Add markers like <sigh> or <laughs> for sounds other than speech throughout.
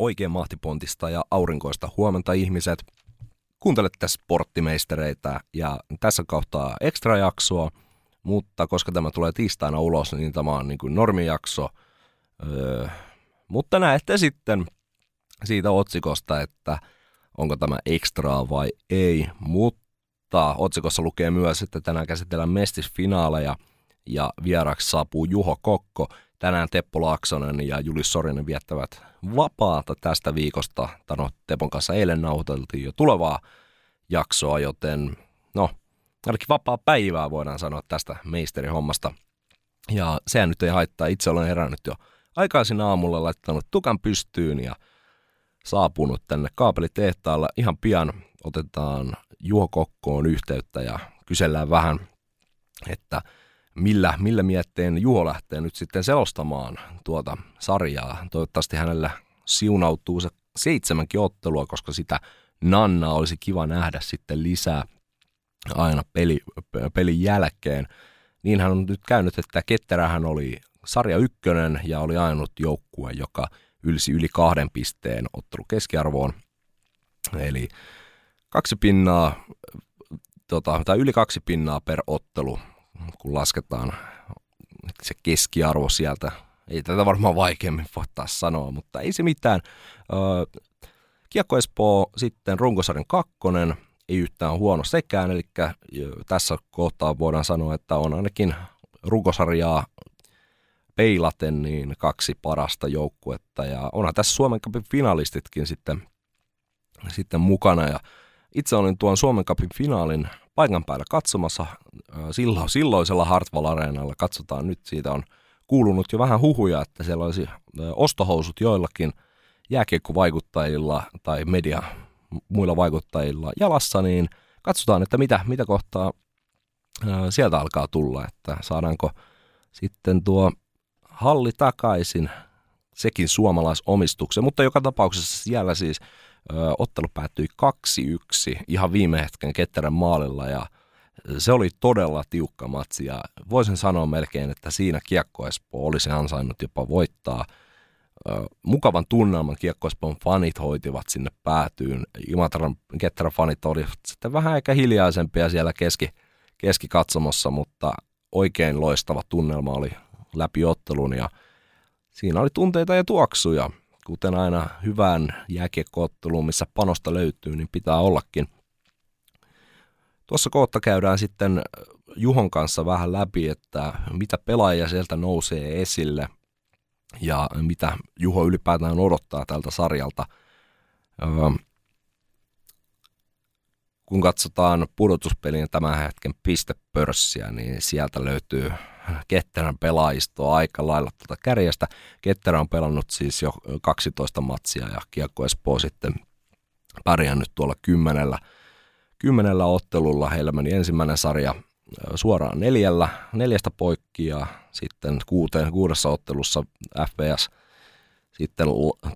Oikein mahtipontista ja aurinkoista huomenta ihmiset. Kuuntelette sporttimeistereitä ja tässä kohtaa ekstra jaksoa, mutta koska tämä tulee tiistaina ulos, niin tämä on niin kuin normijakso. Öö, mutta näette sitten siitä otsikosta, että onko tämä ekstraa vai ei. Mutta otsikossa lukee myös, että tänään käsitellään mestisfinaaleja ja vieraksi saapuu Juho Kokko. Tänään Teppo Laaksonen ja Julis Sorinen viettävät vapaata tästä viikosta. Tano Tepon kanssa eilen nauhoiteltiin jo tulevaa jaksoa, joten no, ainakin vapaa päivää voidaan sanoa tästä meisterihommasta. Ja sehän nyt ei haittaa. Itse olen herännyt jo aikaisin aamulla laittanut tukan pystyyn ja saapunut tänne kaapelitehtaalle. Ihan pian otetaan Juho Kokkoon yhteyttä ja kysellään vähän, että millä, millä mietteen Juho lähtee nyt sitten selostamaan tuota sarjaa. Toivottavasti hänellä siunautuu se seitsemänkin ottelua, koska sitä Nanna olisi kiva nähdä sitten lisää aina peli, pelin jälkeen. Niinhän on nyt käynyt, että Ketterähän oli sarja ykkönen ja oli ainut joukkue, joka ylsi yli kahden pisteen ottelu keskiarvoon. Eli kaksi pinnaa, tota, tai yli kaksi pinnaa per ottelu, kun lasketaan se keskiarvo sieltä. Ei tätä varmaan vaikeammin voi taas sanoa, mutta ei se mitään. Kiekko Espoo sitten runkosarjan kakkonen, ei yhtään huono sekään, eli tässä kohtaa voidaan sanoa, että on ainakin runkosarjaa peilaten niin kaksi parasta joukkuetta ja onhan tässä Suomen Cupin finalistitkin sitten, sitten mukana ja itse olin tuon Suomen Cupin finaalin paikan päällä katsomassa silloin, silloisella Hartwall Areenalla. Katsotaan nyt, siitä on kuulunut jo vähän huhuja, että siellä olisi ostohousut joillakin jääkiekkovaikuttajilla tai media muilla vaikuttajilla jalassa, niin katsotaan, että mitä, mitä kohtaa sieltä alkaa tulla, että saadaanko sitten tuo halli takaisin, sekin suomalaisomistuksen, mutta joka tapauksessa siellä siis ottelu päättyi 2-1 ihan viime hetken Ketterän maalilla ja se oli todella tiukka matsi ja voisin sanoa melkein, että siinä Kiekko Espoo olisi ansainnut jopa voittaa. Mukavan tunnelman Kiekko Espoon fanit hoitivat sinne päätyyn. Imatran Ketterän fanit olivat sitten vähän ehkä hiljaisempia siellä keski, keskikatsomossa, mutta oikein loistava tunnelma oli läpi ottelun ja siinä oli tunteita ja tuoksuja. Kuten aina hyvään jääkiekkootteluun, missä panosta löytyy, niin pitää ollakin. Tuossa kohta käydään sitten Juhon kanssa vähän läpi, että mitä pelaajia sieltä nousee esille ja mitä Juho ylipäätään odottaa tältä sarjalta. kun katsotaan pudotuspelien tämän hetken pistepörssiä, niin sieltä löytyy Ketterän pelaajistoa aika lailla tuota kärjestä. Ketterä on pelannut siis jo 12 matsia ja Kiekko Espoo sitten pärjännyt tuolla kymmenellä, kymmenellä ottelulla. Heillä meni ensimmäinen sarja suoraan neljällä, neljästä poikki ja sitten kuuteen, kuudessa ottelussa FPS sitten,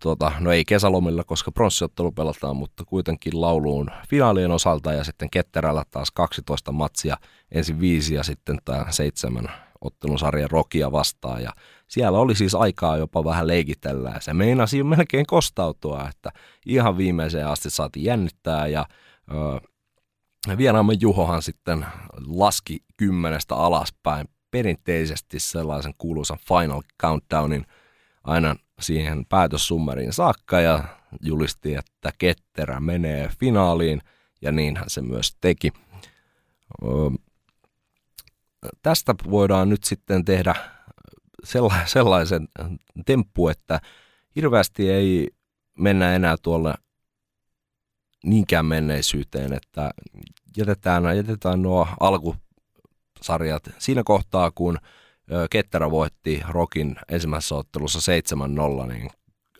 tuota, no ei kesälomilla, koska pronssiottelu pelataan, mutta kuitenkin lauluun finaalien osalta ja sitten Ketterällä taas 12 matsia, ensin viisi ja sitten tämä seitsemän ottelun sarjan Rokia vastaan. Ja siellä oli siis aikaa jopa vähän leikitellä ja se meinasi jo melkein kostautua, että ihan viimeiseen asti saatiin jännittää. Ja ö, vieraamme Juhohan sitten laski kymmenestä alaspäin perinteisesti sellaisen kuuluisan Final Countdownin aina siihen päätössummeriin saakka ja julisti, että Ketterä menee finaaliin ja niinhän se myös teki. Ö, tästä voidaan nyt sitten tehdä sellaisen temppu, että hirveästi ei mennä enää tuolle niinkään menneisyyteen, että jätetään, jätetään nuo alkusarjat siinä kohtaa, kun Ketterä voitti Rokin ensimmäisessä ottelussa 7-0, niin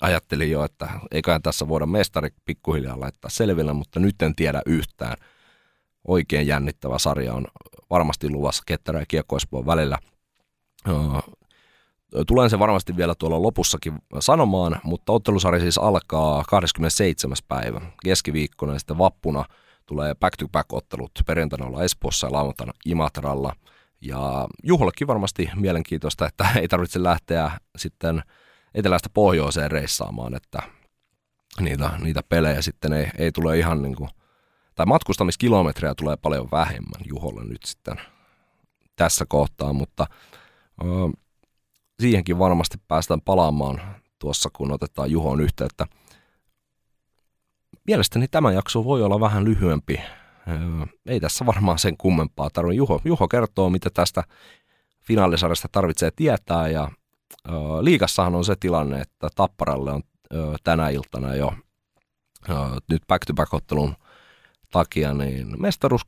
ajattelin jo, että eiköhän tässä voida mestari pikkuhiljaa laittaa selville, mutta nyt en tiedä yhtään. Oikein jännittävä sarja on varmasti luvassa Ketterä ja Kiekko välillä. Tulen se varmasti vielä tuolla lopussakin sanomaan, mutta ottelusarja siis alkaa 27. päivä keskiviikkona ja sitten vappuna tulee back-to-back-ottelut. Perjantaina olla Espoossa ja lauantaina Imatralla. Ja Juhollekin varmasti mielenkiintoista, että ei tarvitse lähteä sitten etelästä pohjoiseen reissaamaan, että niitä, niitä pelejä sitten ei, ei tule ihan niin kuin, tai matkustamiskilometrejä tulee paljon vähemmän Juholle nyt sitten tässä kohtaa, mutta ö, siihenkin varmasti päästään palaamaan tuossa, kun otetaan Juhon yhteyttä. Mielestäni tämä jakso voi olla vähän lyhyempi. Ei tässä varmaan sen kummempaa tarvitse. Juho, Juho kertoo, mitä tästä finaalisarjasta tarvitsee tietää ja liikassahan on se tilanne, että Tapparalle on tänä iltana jo nyt back-to-back-ottelun takia niin mestaruus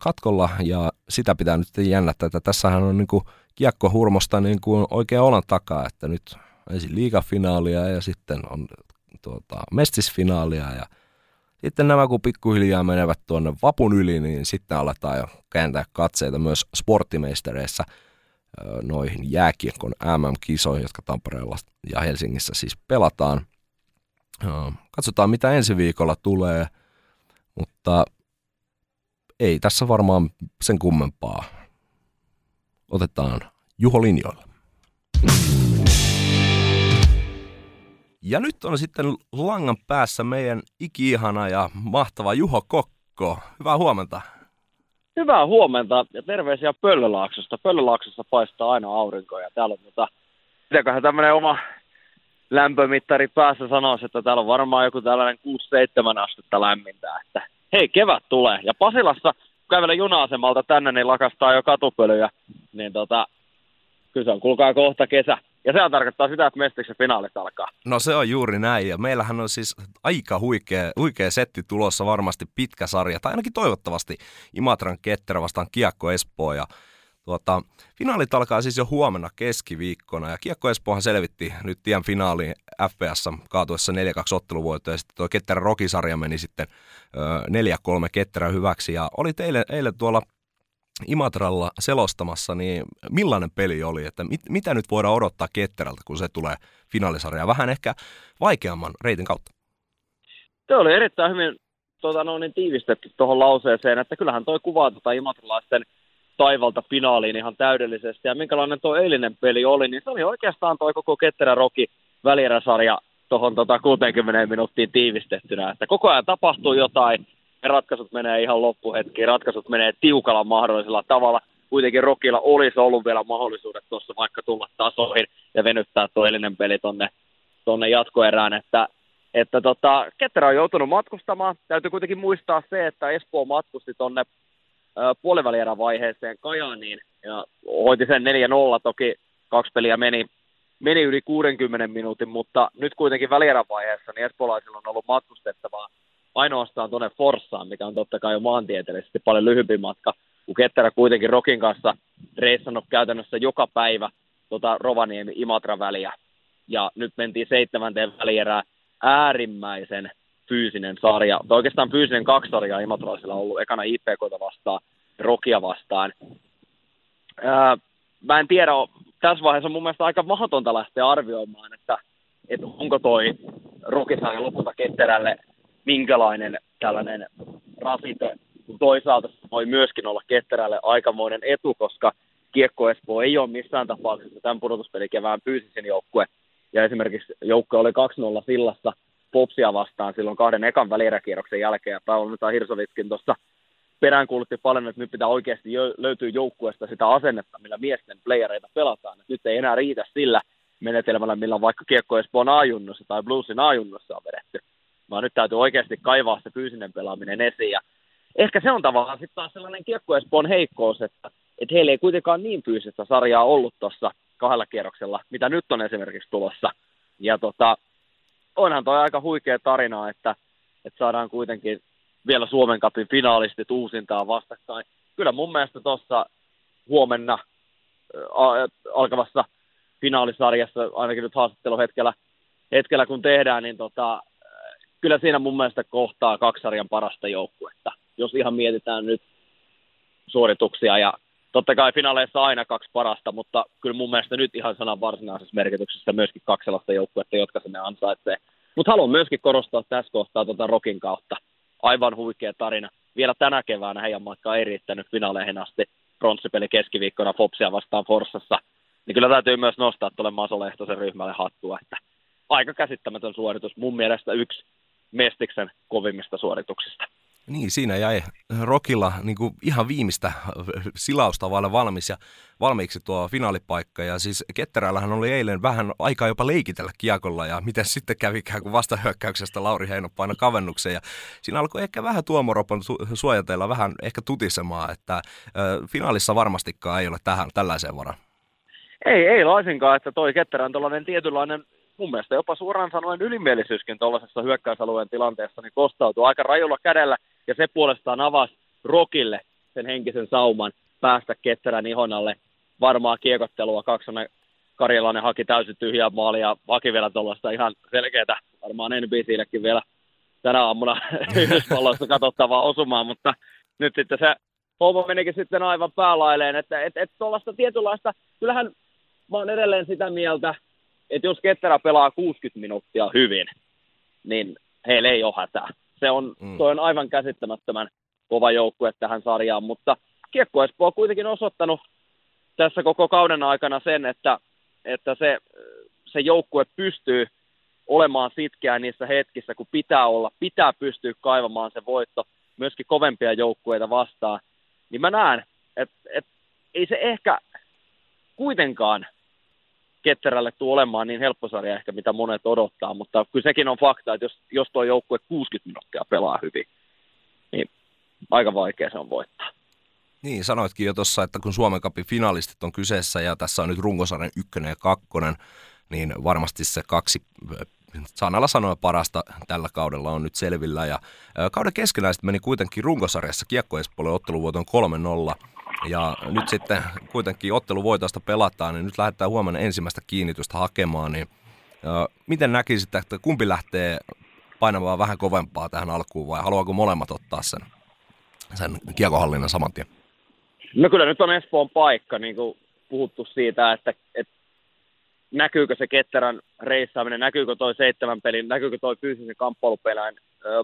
katkolla. Ja sitä pitää nyt jännättää, että tässähän on niin kuin kiekkohurmosta niin kuin oikein olan takaa, että nyt ensin liigafinaalia ja sitten on tuota, mestisfinaalia. Ja sitten nämä kun pikkuhiljaa menevät tuonne vapun yli, niin sitten aletaan jo kääntää katseita myös sporttimeistereissä noihin jääkiekon MM-kisoihin, jotka Tampereella ja Helsingissä siis pelataan. Katsotaan mitä ensi viikolla tulee, mutta ei tässä varmaan sen kummempaa otetaan Juho linjoille. Ja nyt on sitten langan päässä meidän iki-ihana ja mahtava Juho Kokko. Hyvää huomenta. Hyvää huomenta ja terveisiä Pöllölaaksosta. Pöllölaaksossa paistaa aina aurinko ja täällä on mitäköhän tämmöinen oma lämpömittari päässä sanoisi, että täällä on varmaan joku tällainen 6-7 astetta lämmintä, että hei, kevät tulee. Ja Pasilassa, kun kävelen juna-asemalta tänne, niin lakastaa jo katupölyjä, niin tota, kyllä se on, kuulkaa kohta kesä. Ja se tarkoittaa sitä, että mestiksen finaalit alkaa. No se on juuri näin, ja meillähän on siis aika huikea, huikea setti tulossa varmasti pitkä sarja, tai ainakin toivottavasti Imatran Ketterä vastaan Kiekko Espoo, ja Tuota, finaalit alkaa siis jo huomenna keskiviikkona ja Kiekko Espoohan selvitti nyt tien finaaliin FPS kaatuessa 4-2 otteluvoitto ja sitten tuo Ketterä Rokisarja meni sitten 4-3 Ketterä hyväksi. Ja oli teille eilen tuolla Imatralla selostamassa, niin millainen peli oli, että mit, mitä nyt voidaan odottaa Ketterältä, kun se tulee finaalisarja vähän ehkä vaikeamman reitin kautta? Se oli erittäin hyvin tuota, no, niin tiivistetty tuohon lauseeseen, että kyllähän toi kuvaa tuota imatralaisten taivalta finaaliin ihan täydellisesti. Ja minkälainen tuo eilinen peli oli, niin se oli oikeastaan tuo koko Ketterä Roki välieräsarja tuohon tota 60 minuuttiin tiivistettynä. Että koko ajan tapahtuu jotain, ja ratkaisut menee ihan loppuhetkiin, ratkaisut menee tiukalla mahdollisella tavalla. Kuitenkin Rokilla olisi ollut vielä mahdollisuudet tuossa vaikka tulla tasoihin ja venyttää tuo eilinen peli tonne, tonne jatkoerään, että että tota, Ketterä on joutunut matkustamaan. Täytyy kuitenkin muistaa se, että Espoo matkusti tonne puolivälierän vaiheeseen Kajaaniin ja hoiti sen 4-0. Toki kaksi peliä meni, meni yli 60 minuutin, mutta nyt kuitenkin välierän vaiheessa niin Espoolaisilla on ollut matkustettavaa ainoastaan tuonne Forssaan, mikä on totta kai jo maantieteellisesti paljon lyhyempi matka, kun Ketterä kuitenkin Rokin kanssa reissannut käytännössä joka päivä tota Rovaniemi-Imatra-väliä. Ja nyt mentiin seitsemänteen välierään äärimmäisen fyysinen sarja. Tai oikeastaan fyysinen kaksi sarjaa imatralaisilla on ollut. Ekana IPKta vastaan, Rokia vastaan. Ää, mä en tiedä, tässä vaiheessa on mun mielestä aika mahdotonta lähteä arvioimaan, että, että onko toi Rokisarja lopulta ketterälle minkälainen tällainen rasite. Toisaalta voi myöskin olla ketterälle aikamoinen etu, koska Kiekko Espoo ei ole missään tapauksessa tämän pudotuspelikevään fyysisin joukkue. Ja esimerkiksi joukkue oli 2-0 sillassa – Popsia vastaan silloin kahden ekan välieräkierroksen jälkeen, ja Paolo Hirsovitskin tuossa peräänkuulutti paljon, että nyt pitää oikeasti löytyä joukkueesta sitä asennetta, millä miesten playereita pelataan. Et nyt ei enää riitä sillä menetelmällä, millä on vaikka Kiekko Espoon A-junnossa tai Bluesin A-junnossa on vedetty, vaan nyt täytyy oikeasti kaivaa se fyysinen pelaaminen esiin. Ja ehkä se on tavallaan sitten taas sellainen Kiekko Espoon heikkous, että, että heillä ei kuitenkaan niin fyysistä sarjaa ollut tuossa kahdella kierroksella, mitä nyt on esimerkiksi tulossa. Ja tota, onhan toi aika huikea tarina, että, että saadaan kuitenkin vielä Suomen kapin finaalistit uusintaa vastakkain. Kyllä mun mielestä tuossa huomenna alkavassa finaalisarjassa, ainakin nyt haastatteluhetkellä, hetkellä kun tehdään, niin tota, kyllä siinä mun mielestä kohtaa kaksi sarjan parasta joukkuetta. Jos ihan mietitään nyt suorituksia ja totta kai finaaleissa aina kaksi parasta, mutta kyllä mun mielestä nyt ihan sanan varsinaisessa merkityksessä myöskin kaksi sellaista joukkuetta, jotka sinne ansaitsee. Mutta haluan myöskin korostaa tässä kohtaa tuota Rokin kautta. Aivan huikea tarina. Vielä tänä keväänä heidän matka ei riittänyt finaaleihin asti. Pronssipeli keskiviikkona Fopsia vastaan Forssassa. Niin kyllä täytyy myös nostaa tuolle Masolehtosen ryhmälle hattua, että aika käsittämätön suoritus. Mun mielestä yksi Mestiksen kovimmista suorituksista. Niin, siinä jäi Rokilla niin kuin ihan viimeistä silausta vaille valmis ja valmiiksi tuo finaalipaikka. Ja siis Ketterällähän oli eilen vähän aikaa jopa leikitellä kiekolla ja miten <laughs> sitten kävikään, kun vastahyökkäyksestä Lauri Heino paino kavennuksen. Ja siinä alkoi ehkä vähän tuomoropon su- suojateilla vähän ehkä tutisemaan, että äh, finaalissa varmastikaan ei ole tähän tällaiseen varaan. Ei, ei laisinkaan, että toi Ketterän tuollainen tietynlainen mun mielestä jopa suoraan sanoen ylimielisyyskin tuollaisessa hyökkäysalueen tilanteessa niin kostautuu aika rajulla kädellä ja se puolestaan avasi Rokille sen henkisen sauman päästä ketterän ihon alle. Varmaa kiekottelua, kaksonen Karjalainen haki täysin tyhjää maalia ja haki vielä tuollaista ihan selkeätä, varmaan NBCillekin vielä tänä aamuna <laughs> Yhdysvalloista katsottavaa osumaa, mutta nyt sitten se homma menikin sitten aivan päälailleen, että et, et tuollaista tietynlaista, kyllähän mä oon edelleen sitä mieltä, että jos Ketterä pelaa 60 minuuttia hyvin, niin heillä ei ole hätää. Se on, mm. toi on aivan käsittämättömän kova joukkue tähän sarjaan, mutta Kiekko Espoo on kuitenkin osoittanut tässä koko kauden aikana sen, että, että se, se joukkue pystyy olemaan sitkeä niissä hetkissä, kun pitää olla, pitää pystyä kaivamaan se voitto myöskin kovempia joukkueita vastaan, niin mä näen, että, että ei se ehkä kuitenkaan Ketterälle tule olemaan niin helppo sarja ehkä, mitä monet odottaa, mutta kyllä sekin on fakta, että jos, jos tuo joukkue 60 minuuttia pelaa hyvin, niin aika vaikea se on voittaa. Niin, sanoitkin jo tuossa, että kun Suomen Cupin finalistit on kyseessä ja tässä on nyt runkosarjan ykkönen ja kakkonen, niin varmasti se kaksi sanalla sanoen parasta tällä kaudella on nyt selvillä. Ja kauden keskenäiset meni kuitenkin runkosarjassa Kiekko Espoolle otteluvuoton 3-0. Ja nyt sitten kuitenkin otteluvoitosta pelataan, niin nyt lähdetään huomenna ensimmäistä kiinnitystä hakemaan. Niin, ja miten näkisit, että kumpi lähtee painamaan vähän kovempaa tähän alkuun vai haluaako molemmat ottaa sen, sen kiekohallinnan saman tien? No kyllä nyt on Espoon paikka, niin kuin puhuttu siitä, että, että näkyykö se ketterän reissaaminen, näkyykö toi seitsemän pelin, näkyykö toi fyysisen kamppailupelän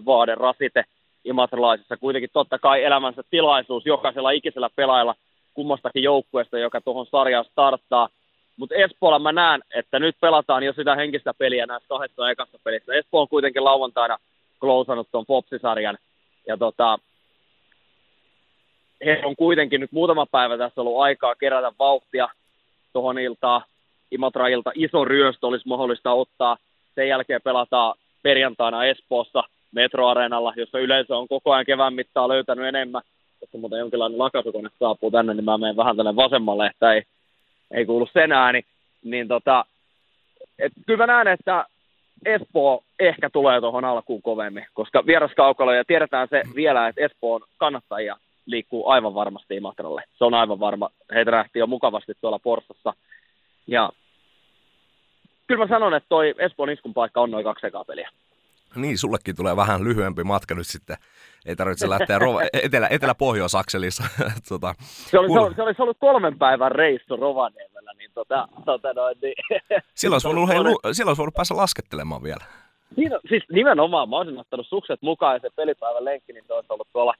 vaade rasite imatralaisessa. Kuitenkin totta kai elämänsä tilaisuus jokaisella ikisellä pelaajalla kummastakin joukkueesta, joka tuohon sarjaan starttaa. Mutta Espoolla mä näen, että nyt pelataan jo sitä henkistä peliä näissä kahdessa ekassa pelissä. Espoo on kuitenkin lauantaina klousannut tuon Fopsisarjan. Ja tota, he on kuitenkin nyt muutama päivä tässä ollut aikaa kerätä vauhtia tuohon iltaan. Imatra-ilta iso ryöstö olisi mahdollista ottaa. Sen jälkeen pelataan perjantaina Espoossa metroareenalla, jossa yleisö on koko ajan kevään mittaan löytänyt enemmän. Jos muuten jonkinlainen lakasukone saapuu tänne, niin mä menen vähän tänne vasemmalle, että ei, ei kuulu sen ääni. Niin tota, et kyllä mä näen, että Espoo ehkä tulee tuohon alkuun kovemmin, koska vieraskaukalo ja tiedetään se vielä, että Espoon kannattajia liikkuu aivan varmasti Imatralle. Se on aivan varma. Heitä rähti jo mukavasti tuolla Porssassa. Ja kyllä mä sanon, että toi Espoon iskun paikka on noin kaksi ekaa peliä. Niin, sullekin tulee vähän lyhyempi matka nyt sitten. Ei tarvitse lähteä Rova- etelä, etelä-pohjois-akselissa. <laughs> tota, se, oli, se, se, olisi ollut kolmen päivän reissu Rovaniemellä, niin, tota, tota noin, niin <laughs> Silloin olisi voinut, hei, silloin olisi voinut päästä laskettelemaan vielä. Siinä, siis nimenomaan, mä olisin ottanut sukset mukaan ja se pelipäivän lenkki, niin se olisi ollut tuolla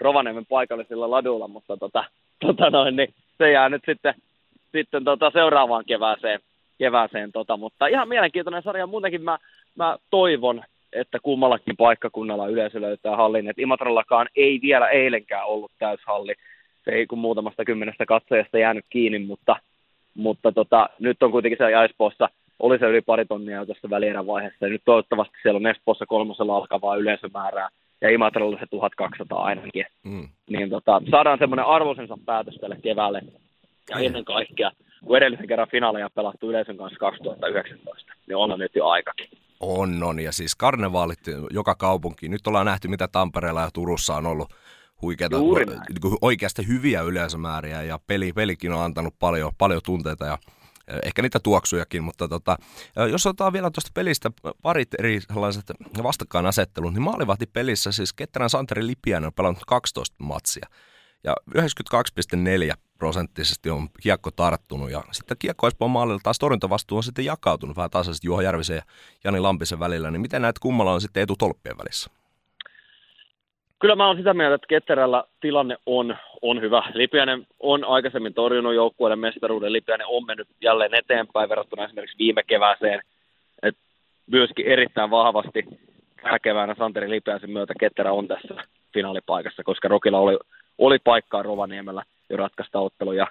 Rovaniemen paikallisilla ladulla, mutta tota, tota noin, niin se jää nyt sitten, sitten tota seuraavaan kevääseen. kevääseen tota, mutta ihan mielenkiintoinen sarja. Muutenkin mä, mä toivon, että kummallakin paikkakunnalla yleisö löytää hallin. Et Imatrallakaan ei vielä eilenkään ollut täyshalli. Se ei kun muutamasta kymmenestä katsojasta jäänyt kiinni, mutta, mutta tota, nyt on kuitenkin siellä Espoossa oli se yli pari tonnia jo tuossa välierän vaiheessa. Ja nyt toivottavasti siellä on Espoossa kolmosella alkavaa yleisömäärää ja Imatralla se 1200 ainakin. Mm. Niin tota, saadaan semmoinen arvoisensa päätös tälle keväälle. Ja mm. ennen kaikkea, kun edellisen kerran finaaleja pelattu yleisön kanssa 2019, niin on nyt jo aikakin. On, on. Ja siis karnevaalit joka kaupunki. Nyt ollaan nähty, mitä Tampereella ja Turussa on ollut huikeita, niin oikeasti hyviä yleisömääriä ja peli, pelikin on antanut paljon, paljon tunteita ja ehkä niitä tuoksujakin, mutta tota, jos otetaan vielä tuosta pelistä parit eri sellaiset vastakkainasettelut, niin maalivahti pelissä siis Ketterän Santeri Lipiäinen on pelannut 12 matsia ja 92,4 prosenttisesti on kiekko tarttunut ja sitten kiekko Espoon maalilla taas torjuntavastuu on sitten jakautunut vähän tasaisesti Juho Järvisen ja Jani Lampisen välillä, niin miten näet kummalla on sitten etutolppien välissä? Kyllä mä oon sitä mieltä, että Ketterällä tilanne on, on hyvä. Lipiänen on aikaisemmin torjunut joukkueiden mestaruuden. Lipiänen on mennyt jälleen eteenpäin verrattuna esimerkiksi viime kevääseen. Et myöskin erittäin vahvasti kärkeväänä Santeri Lipiäisen myötä Ketterä on tässä finaalipaikassa, koska Rokilla oli, oli paikkaa Rovaniemellä jo ratkaista ottelu ja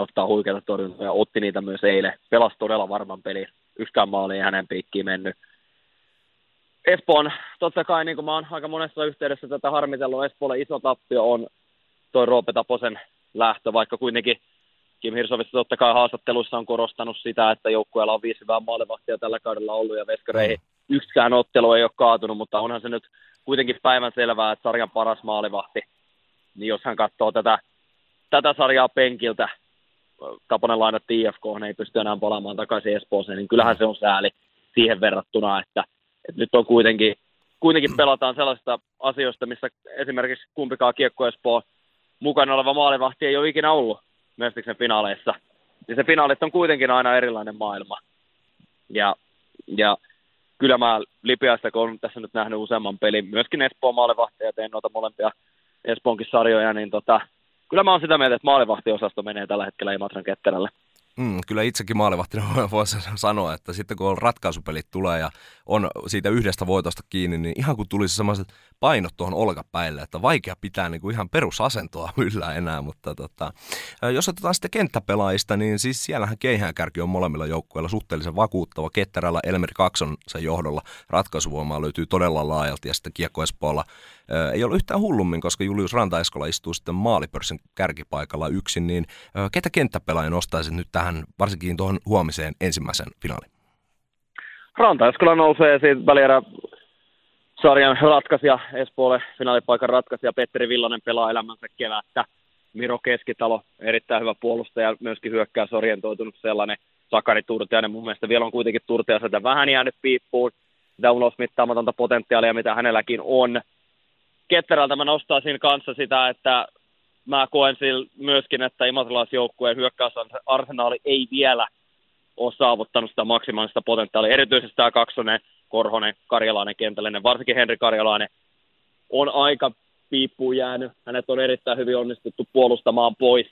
ottaa huikeita torjuntoja ja otti niitä myös eilen. Pelasi todella varman peli. Yksikään maali ei hänen piikkiin mennyt Espoon, totta kai niin kuin mä oon aika monessa yhteydessä tätä harmitellut, Espoolle iso tappio on toi Roope Taposen lähtö, vaikka kuitenkin Kim Hirsovissa totta kai haastatteluissa on korostanut sitä, että joukkueella on viisi hyvää maalivahtia tällä kaudella ollut ja veskareihin yksikään ottelu ei ole kaatunut, mutta onhan se nyt kuitenkin päivän selvää, että sarjan paras maalivahti, niin jos hän katsoo tätä, tätä sarjaa penkiltä, Taponen lainatti IFK, ne ei pysty enää palaamaan takaisin Espooseen, niin kyllähän se on sääli siihen verrattuna, että et nyt on kuitenkin, kuitenkin pelataan sellaista asioista, missä esimerkiksi kumpikaan Kiekko Espoo mukana oleva maalivahti ei ole ikinä ollut Mestiksen finaaleissa. Ja se finaalit on kuitenkin aina erilainen maailma. Ja, ja kyllä mä Lipiasta, kun olen tässä nyt nähnyt useamman pelin, myöskin Espoon maalivahtia ja tein noita molempia Espoonkin sarjoja, niin tota, kyllä mä oon sitä mieltä, että maalivahtiosasto menee tällä hetkellä Imatran ketterälle. Mm, kyllä itsekin maalivahtina <laughs> voisi sanoa, että sitten kun ratkaisupelit tulee ja on siitä yhdestä voitosta kiinni, niin ihan kun tulisi sellaiset painot tuohon olkapäille, että vaikea pitää niin kuin ihan perusasentoa <laughs> yllä enää, mutta tota, jos otetaan sitten kenttäpelaajista, niin siis siellähän kärki on molemmilla joukkueilla suhteellisen vakuuttava. Ketterällä Elmeri Kakson sen johdolla ratkaisuvoimaa löytyy todella laajalti ja sitten Kiekko Espoolla ei ole yhtään hullummin, koska Julius Rantaeskola istuu sitten maalipörssin kärkipaikalla yksin, niin ketä kenttäpelaaja nostaisit nyt tähän, varsinkin tuohon huomiseen ensimmäisen finaaliin? Rantaeskola nousee siitä välierä sarjan ratkaisija Espoolle finaalipaikan ratkaisija Petteri Villanen pelaa elämänsä kevättä. Miro Keskitalo, erittäin hyvä puolustaja, myöskin hyökkäys orientoitunut sellainen. Sakari Turtiainen mun mielestä vielä on kuitenkin Turtiaiselta vähän jäänyt piippuun. Sitä ulosmittaamatonta potentiaalia, mitä hänelläkin on. Ketterältä mä nostaisin kanssa sitä, että mä koen myöskin, että imatralaisjoukkueen hyökkäysarsenaali ei vielä ole saavuttanut sitä maksimaalista potentiaalia. Erityisesti tämä kaksonen, Korhonen, Karjalainen, kentällinen, varsinkin Henri Karjalainen on aika piippuun jäänyt. Hänet on erittäin hyvin onnistuttu puolustamaan pois.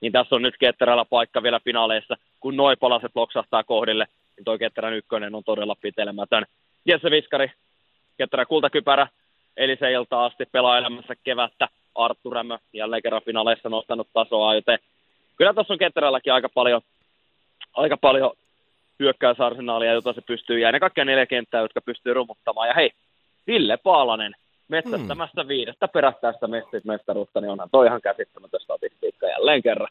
Niin tässä on nyt Ketterällä paikka vielä finaaleissa. Kun noin palaset loksahtaa kohdille, niin toi Ketterän ykkönen on todella pitelemätön. Jesse Viskari, Ketterä kultakypärä, eli se ilta asti pelaa elämässä kevättä. Arttu Rämö jälleen kerran finaaleissa nostanut tasoa, joten kyllä tuossa on Ketterälläkin aika paljon, aika paljon hyökkäysarsenaalia, jota se pystyy, ja ennen kaikkea neljä kenttää, jotka pystyy rumuttamaan. Ja hei, Ville Paalanen metsästämästä hmm. viidestä perättäistä mestaruutta, niin onhan toi ihan käsittämätön statistiikka jälleen kerran.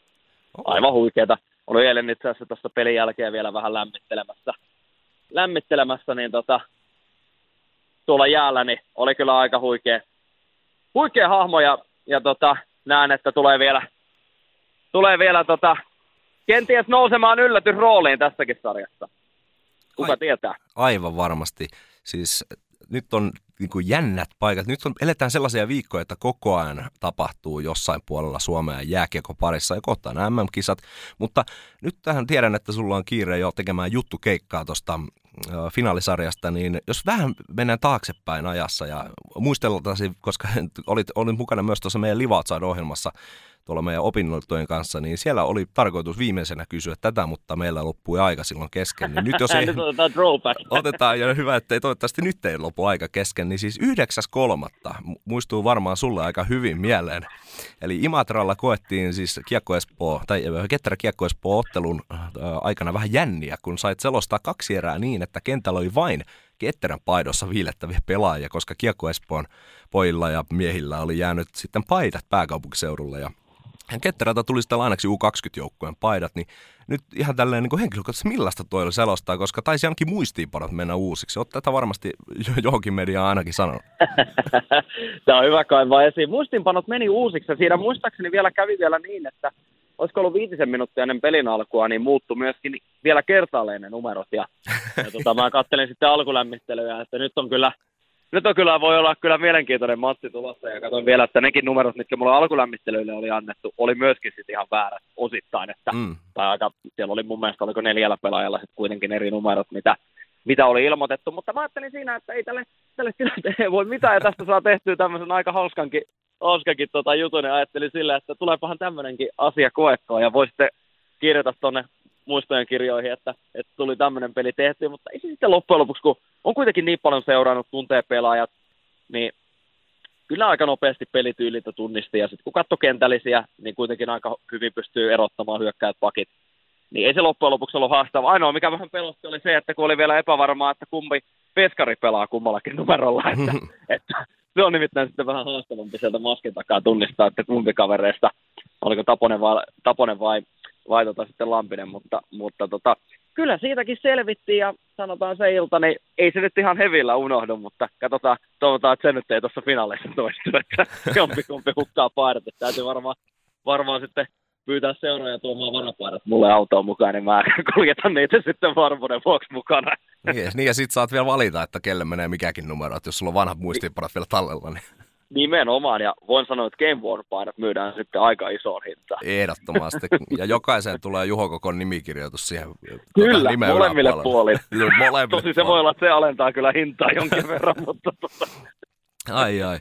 Aivan huikeeta. Oli eilen itse asiassa tuossa pelin jälkeen vielä vähän lämmittelemässä, lämmittelemässä niin tota, tuolla jäällä, niin oli kyllä aika huikea, huikea hahmo ja, ja tota, näen, että tulee vielä, tulee vielä tota, kenties nousemaan yllätysrooliin tässäkin sarjassa. Kuka Ai, tietää? Aivan varmasti. Siis nyt on niin kuin jännät paikat. Nyt on, eletään sellaisia viikkoja, että koko ajan tapahtuu jossain puolella Suomea jääkiekko parissa ja kohtaan nämä MM-kisat. Mutta nyt tähän tiedän, että sulla on kiire jo tekemään juttukeikkaa tuosta finaalisarjasta, niin jos vähän mennään taaksepäin ajassa ja muisteltaisiin, koska olit, olit mukana myös tuossa meidän Live ohjelmassa tuolla meidän opinnoittojen kanssa, niin siellä oli tarkoitus viimeisenä kysyä tätä, mutta meillä loppui aika silloin kesken. Niin nyt jos <laughs> ei, nyt otetaan throwback. <laughs> Otetaan, ja hyvä, että ei toivottavasti nyt ei lopu aika kesken, niin siis 9.3. muistuu varmaan sulle aika hyvin mieleen. Eli Imatralla koettiin siis Kiekko Espoo, tai Ketterä Kiekko Espoo ottelun äh, aikana vähän jänniä, kun sait selostaa kaksi erää niin, että kentällä oli vain Ketterän paidossa viilettäviä pelaajia, koska Kiekko Espoon pojilla ja miehillä oli jäänyt sitten paidat pääkaupunkiseudulle ja Ketterältä tuli sitten ainakin U20-joukkueen paidat, niin nyt ihan tälleen niin henkilökohtaisesti millaista toi selostaa, koska taisi ainakin muistiinpanot mennä uusiksi. Olet tätä varmasti johonkin mediaan ainakin sanonut. <laughs> Tämä on hyvä kaivaa esiin. Muistiinpanot meni uusiksi ja siinä muistaakseni vielä kävi vielä niin, että olisiko ollut viitisen minuuttia ennen pelin alkua, niin muuttui myöskin vielä kertaalleen ne numerot. Ja, ja tota, mä kattelin sitten alkulämmittelyä, että nyt on kyllä, nyt on kyllä, voi olla kyllä mielenkiintoinen matsi tulossa. Ja katsoin vielä, että nekin numerot, mitkä mulla alkulämmittelyille oli annettu, oli myöskin sitten ihan väärät osittain. Että, mm. tai aika, siellä oli mun mielestä, oliko neljällä pelaajalla sitten kuitenkin eri numerot, mitä, mitä oli ilmoitettu. Mutta mä ajattelin siinä, että ei tälle, tälle tilanteelle voi mitään, ja tästä saa tehtyä tämmöisen aika hauskankin Oskakin tota jutun ja ajattelin sillä, että tuleepahan tämmöinenkin asia koettua ja voisitte kirjata tuonne muistojen kirjoihin, että, että tuli tämmöinen peli tehty, mutta ei se sitten loppujen lopuksi, kun on kuitenkin niin paljon seurannut, tuntee pelaajat, niin kyllä aika nopeasti pelityylitä tunnisti, ja sitten kun katsoi kentällisiä, niin kuitenkin aika hyvin pystyy erottamaan hyökkäät pakit, niin ei se loppujen lopuksi ollut haastava. Ainoa, mikä vähän pelotti, oli se, että kun oli vielä epävarmaa, että kumpi peskari pelaa kummallakin numerolla, että, <laughs> että se on nimittäin sitten vähän haastavampi sieltä maskin takaa tunnistaa, että kumpi kavereista, oliko Taponen vai, Taponen vai, vai tota sitten Lampinen, mutta, mutta tota, kyllä siitäkin selvittiin ja sanotaan se ilta, niin ei se nyt ihan hevillä unohdu, mutta katsotaan, toivotaan, että se nyt ei tuossa finaaleissa toistu, että <laughs> jompi kumpi hukkaa paidat, että täytyy varmaan, varmaan sitten pyytää seuraaja tuomaan varapaidat mulle autoon mukaan, niin mä <laughs> kuljetan niitä sitten varmuuden vuoksi mukana. Niin, niin ja sit saat vielä valita, että kelle menee mikäkin numero, että jos sulla on vanhat muistiinpanot vielä tallella, niin... Nimenomaan, ja voin sanoa, että Game War-painot myydään sitten aika isoon hintaan. Ehdottomasti, ja jokaiseen tulee Juho Kokon nimikirjoitus siihen Kyllä, tuota, molemmille puolille. molemmille Tosi se voi olla, että se alentaa kyllä hintaa jonkin verran, mutta... Tuota... Ai ai.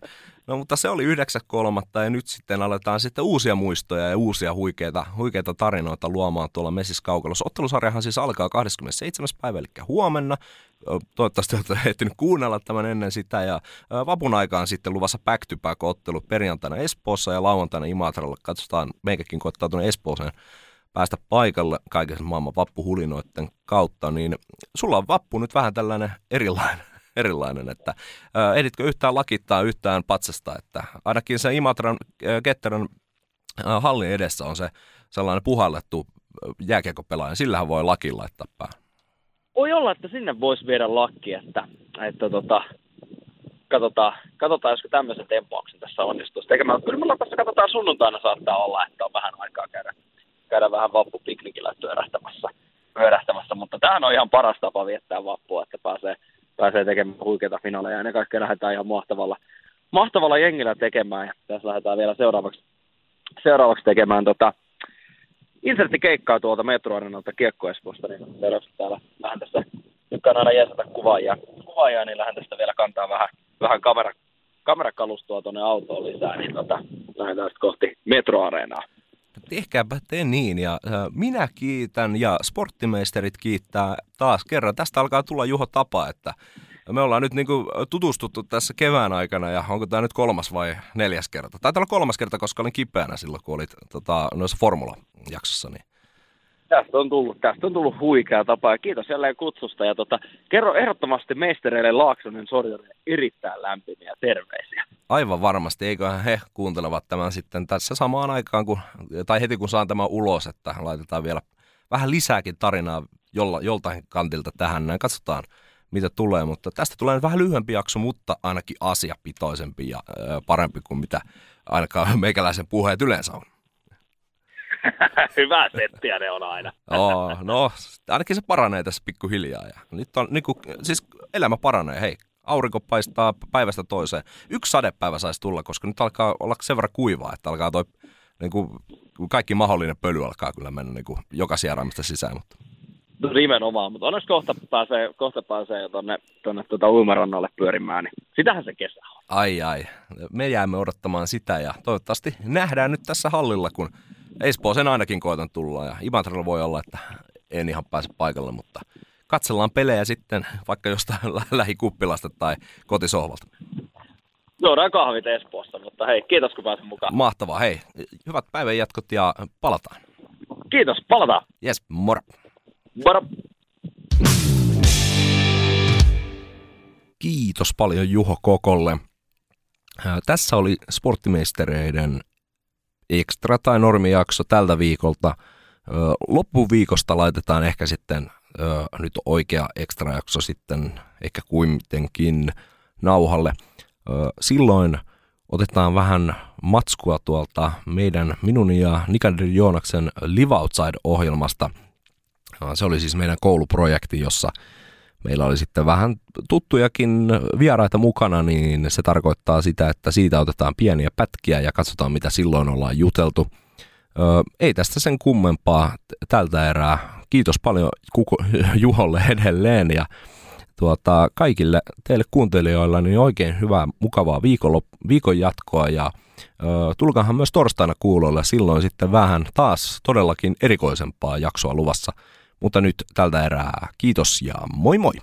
No mutta se oli 9.3. ja nyt sitten aletaan sitten uusia muistoja ja uusia huikeita, huikeita tarinoita luomaan tuolla Messis Kaukalossa. Ottelusarjahan siis alkaa 27. päivä, eli huomenna. Toivottavasti olette <laughs> ehtinyt kuunnella tämän ennen sitä. Ja vapun aikaan sitten luvassa back to back ottelu perjantaina Espoossa ja lauantaina Imatralla. Katsotaan, meikäkin koittaa tuonne Espooseen päästä paikalle kaiken maailman vappuhulinoiden kautta, niin sulla on vappu nyt vähän tällainen erilainen <laughs> erilainen, että ää, ehditkö yhtään lakittaa yhtään patsasta, että ainakin se Imatran Ketterän hallin edessä on se sellainen puhallettu jääkiekopelaaja, sillähän voi lakin laittaa päähän. Voi olla, että sinne voisi viedä lakki, että, että tota, katsotaan, katsotaan, josko tämmöisen tempauksen tässä onnistuisi tekemään. Kyllä mulla tässä katsotaan sunnuntaina saattaa olla, että on vähän aikaa käydä, käydä vähän vappupiknikillä pyörähtämässä, pyörähtämässä, mutta tämähän on ihan paras tapa viettää vappua, että pääsee pääsee tekemään huikeita finaaleja. Ja ne kaikki lähdetään ihan mahtavalla, mahtavalla jengillä tekemään. Ja tässä lähdetään vielä seuraavaksi, seuraavaksi tekemään tota, inserttikeikkaa tuolta metroarenalta Kiekko Espoosta, niin seuraavaksi täällä vähän tässä tykkään aina jäsätä kuvaajia, kuvaajia, niin lähden tästä vielä kantaa vähän, vähän kamera, kamerakalustoa tuonne autoon lisää, niin tota, lähdetään sitten kohti metroareenaa tehkääpä te niin. Ja minä kiitän ja sporttimeisterit kiittää taas kerran. Tästä alkaa tulla Juho Tapa, että me ollaan nyt niin tutustuttu tässä kevään aikana ja onko tämä nyt kolmas vai neljäs kerta? Taitaa olla kolmas kerta, koska olin kipeänä silloin, kun olit tota, noissa Formula-jaksossa. Niin tästä on tullut, tästä on tullut huikea tapa ja kiitos jälleen kutsusta. Ja tota, kerro ehdottomasti meistereille Laaksonen Sorjonen erittäin lämpimiä terveisiä. Aivan varmasti, eiköhän he kuuntelevat tämän sitten tässä samaan aikaan, kun, tai heti kun saan tämän ulos, että laitetaan vielä vähän lisääkin tarinaa jolla, joltain kantilta tähän. Näin katsotaan, mitä tulee, mutta tästä tulee vähän lyhyempi jakso, mutta ainakin asiapitoisempi ja parempi kuin mitä ainakaan meikäläisen puheet yleensä on. <laughs> Hyvä settiä ne on aina. oh, no, ainakin se paranee tässä pikkuhiljaa. Ja nyt on, niin kuin, siis elämä paranee, hei. Aurinko paistaa päivästä toiseen. Yksi sadepäivä saisi tulla, koska nyt alkaa olla sen verran kuivaa, että alkaa toi, niin kuin, kaikki mahdollinen pöly alkaa kyllä mennä niin kuin, joka sieraimista sisään. Mutta. No nimenomaan, mutta onneksi kohta pääsee, kohta pääsee jo tuonne, tuonne tuota uimarannalle pyörimään, niin sitähän se kesä on. Ai ai, me jäämme odottamaan sitä ja toivottavasti nähdään nyt tässä hallilla, kun Espooseen ainakin koitan tulla ja Imatralla voi olla, että en ihan pääse paikalle, mutta katsellaan pelejä sitten vaikka jostain lähikuppilasta tai kotisohvalta. Juodaan kahvit Espoossa, mutta hei, kiitos kun pääsin mukaan. Mahtavaa, hei. Hyvät päivän jatkot ja palataan. Kiitos, palataan. Yes, moro. Moro. Kiitos paljon Juho Kokolle. Tässä oli sporttimeistereiden ekstra tai normijakso tältä viikolta. Loppuviikosta laitetaan ehkä sitten nyt oikea ekstra jakso sitten ehkä kuitenkin nauhalle. Silloin otetaan vähän matskua tuolta meidän, minun ja Nikander Joonaksen Live Outside-ohjelmasta. Se oli siis meidän kouluprojekti, jossa meillä oli sitten vähän tuttujakin vieraita mukana, niin se tarkoittaa sitä, että siitä otetaan pieniä pätkiä ja katsotaan, mitä silloin ollaan juteltu. Öö, ei tästä sen kummempaa tältä erää. Kiitos paljon Kuku, <laughs> Juholle edelleen ja tuota, kaikille teille kuuntelijoilla niin oikein hyvää, mukavaa viikon, viikon jatkoa ja ö, tulkahan myös torstaina kuulolle, silloin sitten vähän taas todellakin erikoisempaa jaksoa luvassa. Mutta nyt tältä erää kiitos ja moi moi!